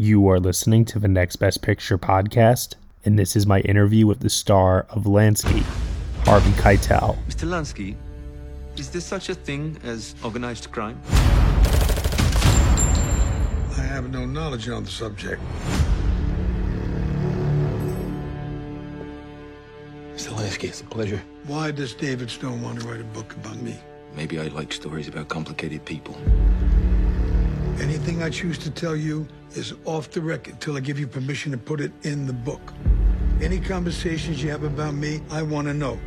You are listening to the Next Best Picture podcast, and this is my interview with the star of Lansky, Harvey Keitel. Mr. Lansky, is there such a thing as organized crime? I have no knowledge on the subject. Mr. Lansky, it's a pleasure. Why does David Stone want to write a book about me? Maybe I like stories about complicated people. Anything I choose to tell you is off the record until I give you permission to put it in the book. Any conversations you have about me, I want to know.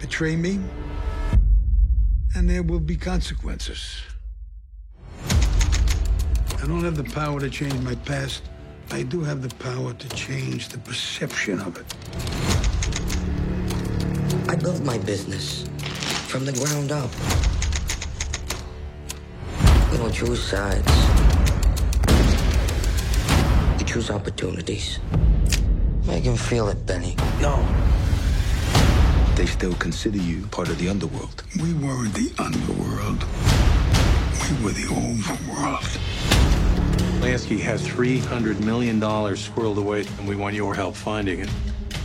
Betray me, and there will be consequences. I don't have the power to change my past. I do have the power to change the perception of it. I built my business from the ground up. We don't choose sides. We choose opportunities. Make him feel it, Benny. No. They still consider you part of the underworld. We weren't the underworld. We were the overworld. Lansky has $300 million squirreled away, and we want your help finding it.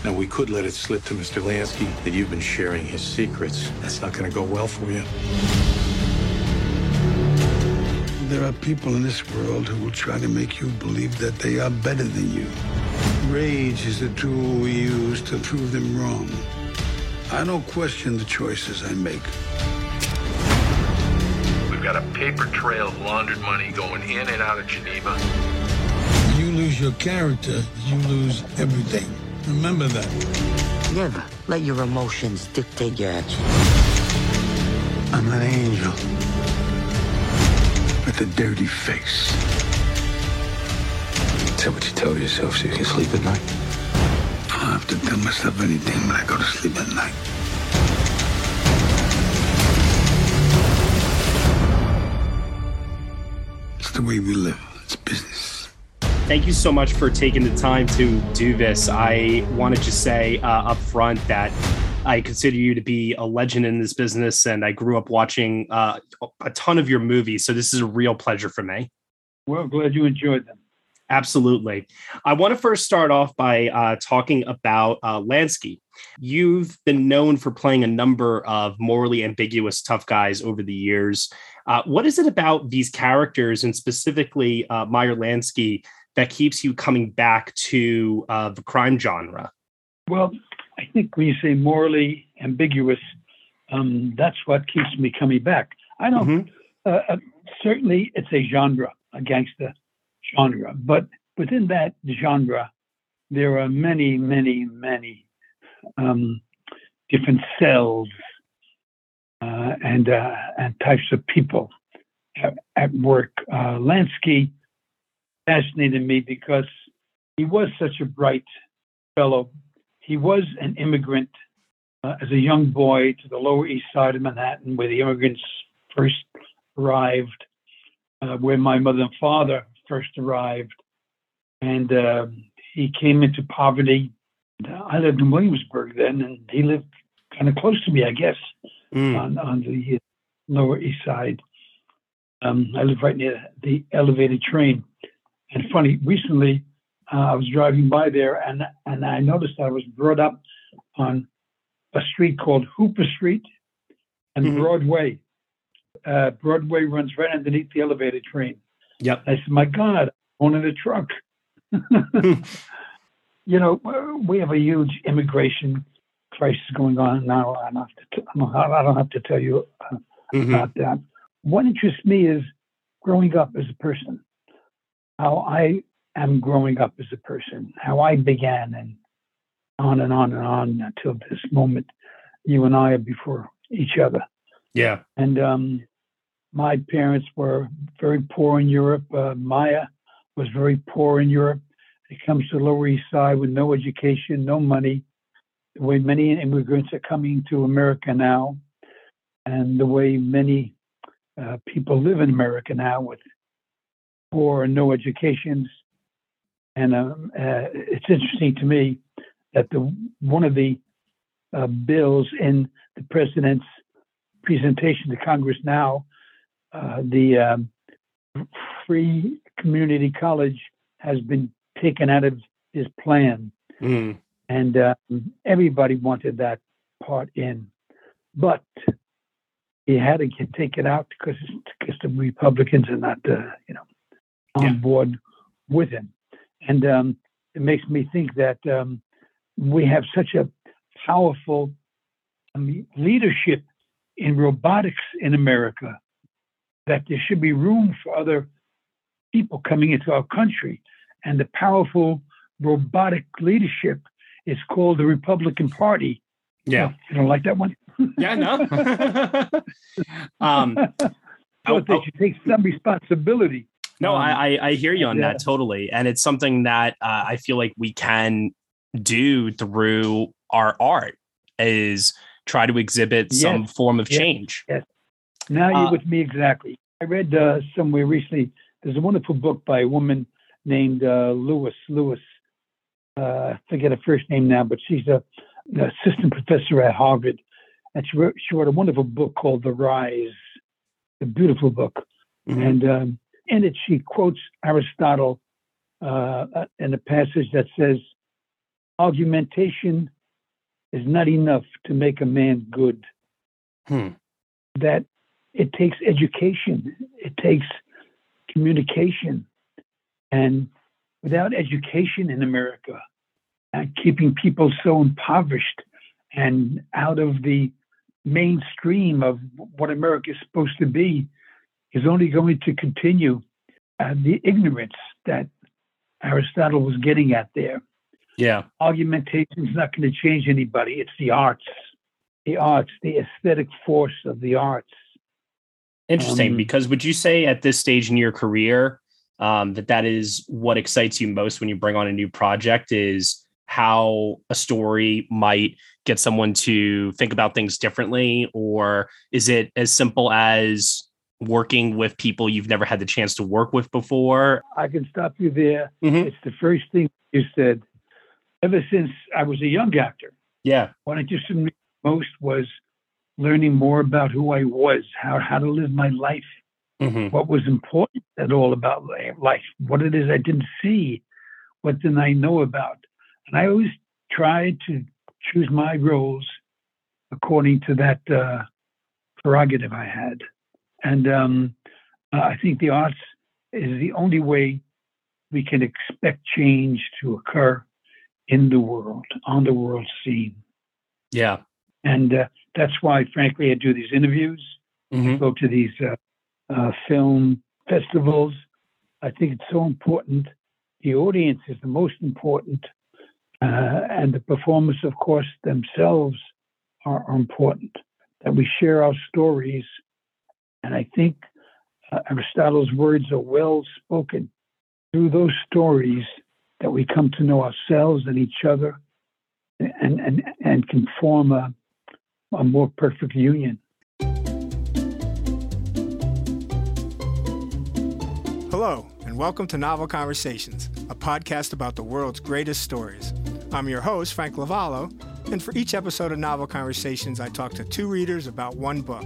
Now, we could let it slip to Mr. Lansky that you've been sharing his secrets. That's not going to go well for you. There are people in this world who will try to make you believe that they are better than you. Rage is a tool we use to prove them wrong. I don't question the choices I make. We've got a paper trail of laundered money going in and out of Geneva. When you lose your character, you lose everything. Remember that. Never let your emotions dictate your actions. I'm an angel with a dirty face. Is that what you tell yourself so you can sleep at night? I don't have to tell myself anything when I go to sleep at night. It's the way we live. It's business. Thank you so much for taking the time to do this. I want to just say uh, up front that I consider you to be a legend in this business, and I grew up watching uh, a ton of your movies. So this is a real pleasure for me. Well, glad you enjoyed them. Absolutely. I want to first start off by uh, talking about uh, Lansky. You've been known for playing a number of morally ambiguous tough guys over the years. Uh, what is it about these characters, and specifically uh, Meyer Lansky, that keeps you coming back to uh, the crime genre? Well, I think when you say morally ambiguous, um, that's what keeps me coming back. I don't. Mm-hmm. Uh, uh, certainly, it's a genre, a gangster genre, but within that genre, there are many, many, many um, different cells uh, and uh, and types of people at, at work. Uh, Lansky fascinated me because he was such a bright fellow. He was an immigrant uh, as a young boy to the Lower East Side of Manhattan, where the immigrants first arrived, uh, where my mother and father first arrived, and uh, he came into poverty. I lived in Williamsburg then, and he lived kind of close to me, I guess, Mm. on on the Lower East Side. Um, I live right near the elevated train. And funny, recently uh, I was driving by there, and and I noticed I was brought up on a street called Hooper Street and Mhm. Broadway. Uh, Broadway runs right underneath the elevated train. Yep. I said, "My God, I'm a truck." you know, we have a huge immigration crisis going on now. I don't have to. T- I don't- have to tell you uh, Mhm. about that. What interests me is growing up as a person, how I am growing up as a person, how I began, and on and on and on until this moment. You and I are before each other. Yeah. And um, my parents were very poor in Europe. Uh, Meyer was very poor in Europe. It comes to the Lower East Side with no education, no money. The way many immigrants are coming to America now, and the way many uh, people live in America now with poor and no educations. And um, uh, it's interesting to me that the one of the uh, bills in the president's presentation to Congress now, uh, the um, free community college has been taken out of his plan, Mm. and um, everybody wanted that part in, but he had to get, take it out because because the Republicans are not, uh, you know, on Yeah. board with him, and um, it makes me think that um, we have such a powerful mean, leadership in robotics in America that there should be room for other people coming into our country. And the powerful robotic leadership is called the Republican Party. Yeah. You don't like that one? Yeah, no. um, I oh, thought they oh. should take some responsibility. No, Um, I, I hear you on yeah. that totally, and it's something that uh, I feel like we can do through our art is try to exhibit some form of yes, change. yes. Now you're Uh, with me exactly. I read uh, somewhere recently. There's a wonderful book by a woman named uh, Lewis. Lewis, uh, I forget her first name now, but she's a, an assistant professor at Harvard, and she wrote, she wrote a wonderful book called The Rise. A beautiful book, Mhm. and um, in it she quotes Aristotle uh, uh, in a passage that says, "Argumentation is not enough to make a man good." Hmm. that it takes education, it takes communication. And without education in America and keeping people so impoverished and out of the mainstream of what America is supposed to be, is only going to continue uh, the ignorance that Aristotle was getting at there. Yeah, Argumentation is not going to change anybody, it's the arts. The arts, the aesthetic force of the arts. interesting. Um, because would you say at this stage in your career um, that that is what excites you most when you bring on a new project? Is how a story might get someone to think about things differently, or is it as simple as working with people you've never had the chance to work with before? I can stop you there. Mhm. It's the first thing you said. Ever since I was a young actor, Yeah, what interested me most was learning more about who I was, how how to live my life, hmm what was important at all about life, what it is I didn't see, what didn't I know about, and I always tried to choose my roles according to that uh, prerogative I had, and um, uh, I think the arts is the only way we can expect change to occur in the world, on the world scene. yeah. And uh, that's why, frankly, I do these interviews, hmm go to these uh, uh, film festivals. I think it's so important. The audience is the most important, uh, and the performers, of course, themselves are, are important. That we share our stories, and I think uh, Aristotle's words are well spoken. Through those stories, that we come to know ourselves and each other, and and and can form a a more perfect union. Hello, and welcome to Novel Conversations, a podcast about the world's greatest stories. I'm your host, Frank Lavallo, and for each episode of Novel Conversations, I talk to two readers about one book.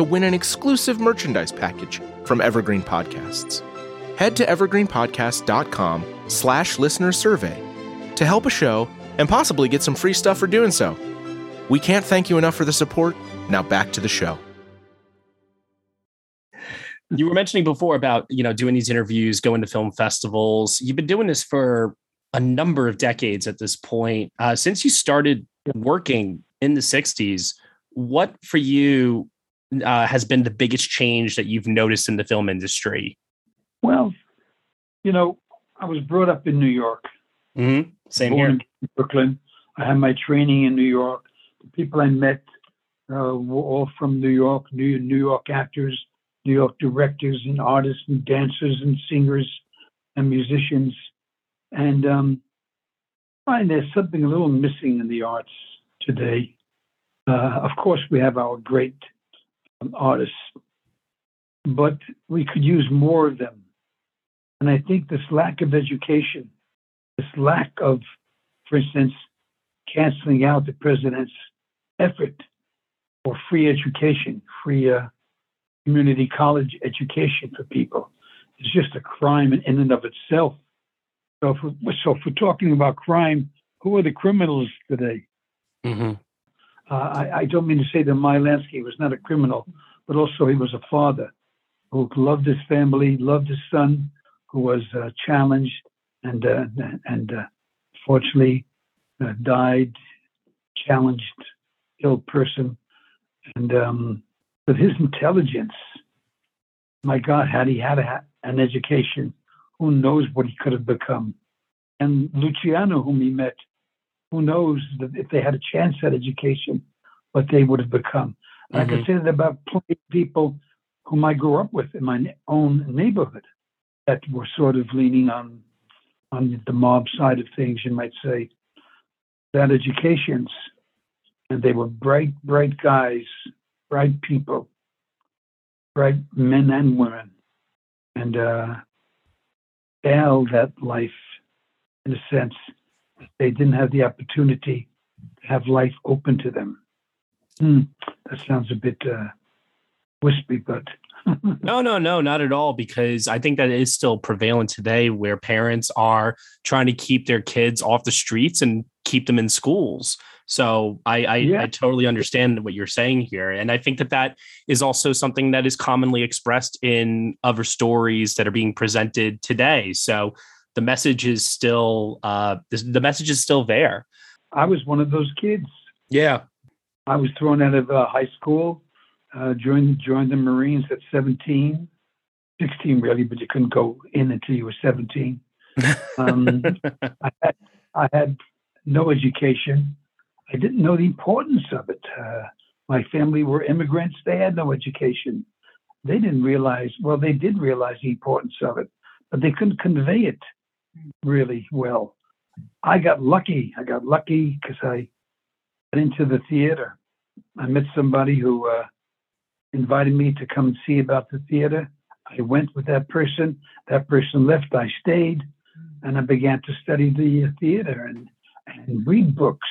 to win an exclusive merchandise package from Evergreen Podcasts. Head to evergreenpodcast.com slash listener survey to help a show and possibly get some free stuff for doing so. We can't thank you enough for the support. Now back to the show. You were mentioning before about, you know, doing these interviews, going to film festivals. You've been doing this for a number of decades at this point. Uh, since you started working in the 60s, what for you uh, has been the biggest change that you've noticed in the film industry? Well, you know, I was brought up in New York. Mm-hmm. Same born here. in Brooklyn. I had my training in New York. The people I met uh, were all from New York, New, New York actors, New York directors and artists and dancers and singers and musicians. And um, I find there's something a little missing in the arts today. Uh, of course, we have our great artists, but we could use more of them. And I think this lack of education, this lack of, for instance, canceling out the president's effort for free education, free uh, community college education for people, is just a crime in, and of itself. So if, we're, so if we're talking about crime, who are the criminals today? Mm-hmm. Uh, I, I, don't mean to say that Meyer Lansky was not a criminal, but also he was a father who loved his family, loved his son, who was uh, challenged and uh, and uh, fortunately uh, died, challenged, ill person, and um, with his intelligence, my God, had he had a, an education, who knows what he could have become? And Luciano, whom he met, who knows if they had a chance at education, what they would have become. Mm-hmm. I can say that about plenty of people whom I grew up with in my own neighborhood that were sort of leaning on on the mob side of things, you might say, that educations, and they were bright, bright guys, bright people, bright men and women, and uh, failed at life in a sense. They didn't have the opportunity to have life open to them. Hmm, that sounds a bit uh, wispy, but no, no, no, not at all. Because I think that is still prevalent today where parents are trying to keep their kids off the streets and keep them in schools. So I, I, yeah. I, totally understand what you're saying here. And I think that that is also something that is commonly expressed in other stories that are being presented today. So the message is still, uh, the message is still there. I was one of those kids. Yeah. I was thrown out of uh, high school uh, joined joined the Marines at 17, 16 really, but you couldn't go in until you were 17. Um, I, had, I had no education. I didn't know the importance of it. Uh, my family were immigrants. They had no education. They didn't realize, well, they did realize the importance of it, but they couldn't convey it really well. I got lucky. I got lucky because I got into the theater. I met somebody who uh, invited me to come and see about the theater. I went with that person. That person left. I stayed, and I began to study the theater and, and read books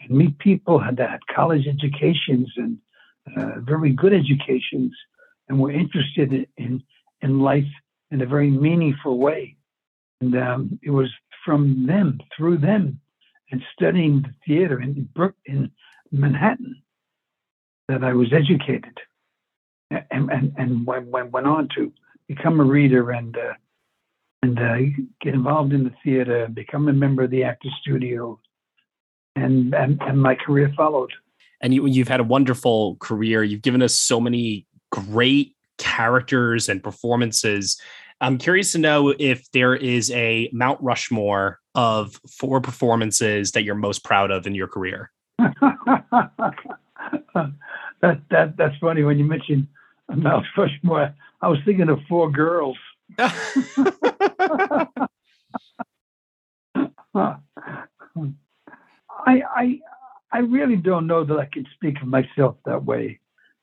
and meet people that had college educations and uh, very good educations and were interested in, in, in life in a very meaningful way. And um, it was from them, through them, and studying the theater in in Manhattan that I was educated and and, and went, went on to become a reader and uh, and uh, get involved in the theater, become a member of the Actors Studio, and and, and my career followed. And you, you've had a wonderful career. You've given us so many great characters and performances. I'm curious to know if there is a Mount Rushmore of four performances that you're most proud of in your career. that that that's funny when you mention Mount Rushmore. I was thinking of four girls. I I I really don't know that I can speak of myself that way.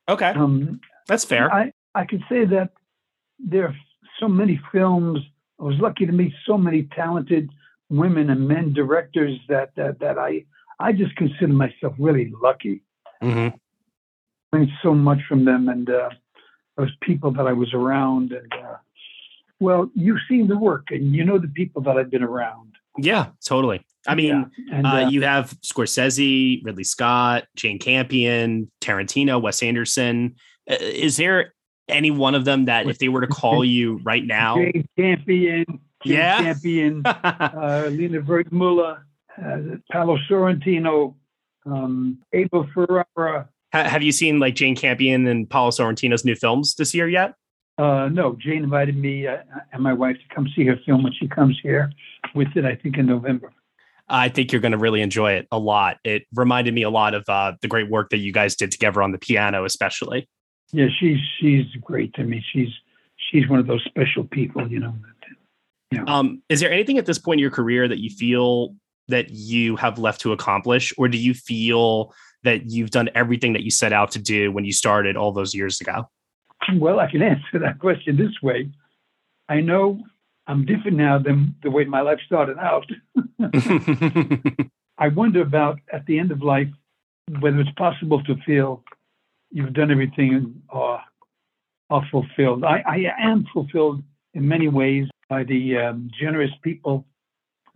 Okay, um, that's fair. I I can say that there are so many films. I was lucky to meet so many talented women and men directors that that, that I I just consider myself really lucky. Mm-hmm. Learned so much from them and uh, those people that I was around. And uh, well, you've seen the work and you know the people that I've been around. Yeah, totally. I mean, Yeah, and, uh, uh, you have Scorsese, Ridley Scott, Jane Campion, Tarantino, Wes Anderson. Uh, is there any one of them that if they were to call you right now? Jane Campion, Jane Yeah. Campion, uh, Lina Wertmüller, uh, Paolo Sorrentino, um, Abel Ferrara. Ha- have you seen like Jane Campion and Paolo Sorrentino's new films this year yet? Uh, no, Jane invited me uh, and my wife to come see her film when she comes here with it, I think, in November. I think you're going to really enjoy it a lot. It reminded me a lot of uh, the great work that you guys did together on the piano, especially. Yeah, she's she's great to me. She's she's one of those special people, you know. Um, is there anything at this point in your career that you feel that you have left to accomplish, or do you feel that you've done everything that you set out to do when you started all those years ago? Well, I can answer that question this way. I know I'm different now than the way my life started out. I wonder about at the end of life whether it's possible to feel you've done everything or are fulfilled. I, I am fulfilled in many ways by the um, generous people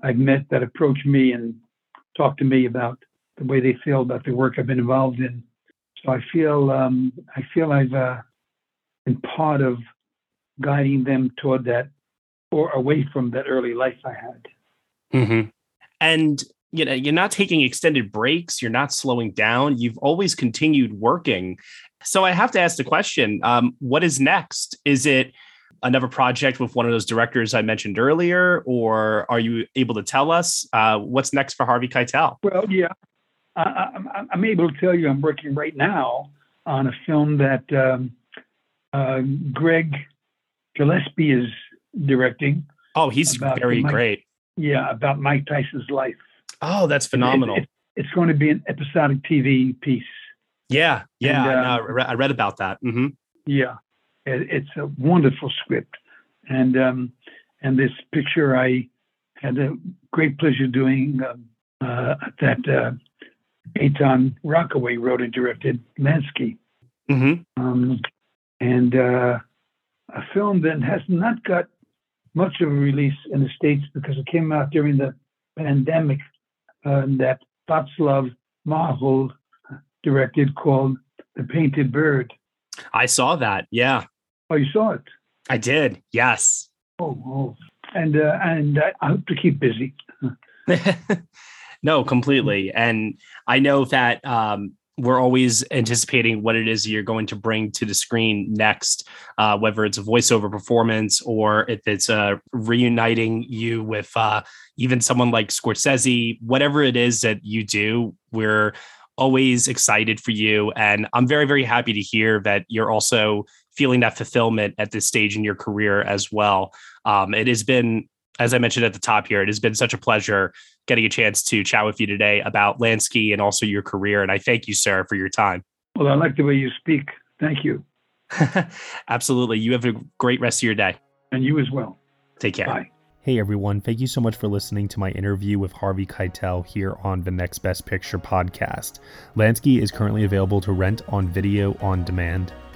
I've met that approach me and talk to me about the way they feel about the work I've been involved in. So I feel um, I feel I've uh, been part of guiding them toward that or away from that early life I had. Mm-hmm. And you know, you're not taking extended breaks. You're not slowing down. You've always continued working. So I have to ask the question: um, What is next? Is it another project with one of those directors I mentioned earlier, or are you able to tell us uh, what's next for Harvey Keitel? Well, yeah, I, I, I'm- I'm able to tell you I'm working right now on a film that um, uh, Craig Gillespie is directing. Oh, he's very Mike- great. Yeah, about Mike Tyson's life. Oh, that's phenomenal. It- it- it's going to be an episodic TV piece. yeah, yeah. And, I, um, I re- I read about that. hmm Yeah, it, it's a wonderful script, and um, and this picture I had a great pleasure doing um, uh, that uh, Eytan Rockaway wrote and directed Lansky, hmm um, and uh, a film that has not got much of a release in the states because it came out during the pandemic uh, that Václav Marhoul directed called The Painted Bird. I saw that. Yeah, Oh, you saw it? I did. Yes. Oh, oh. and uh, and I, I hope to keep busy. no, completely. And I know that um, we're always anticipating what it is you're going to bring to the screen next, uh, whether it's a voiceover performance or if it's uh, reuniting you with uh, even someone like Scorsese, whatever it is that you do, we're always excited for you. And I'm very, very happy to hear that you're also feeling that fulfillment at this stage in your career as well. Um, it has been, as I mentioned at the top here, it has been such a pleasure getting a chance to chat with you today about Lansky and also your career. And I thank you, sir, for your time. Well, I like the way you speak. Thank you, Absolutely. You have a great rest of your day. and you as well. Take care. Bye. Hey everyone, thank you so much for listening to my interview with Harvey Keitel here on the Next Best Picture podcast. Lansky is currently available to rent on video on demand.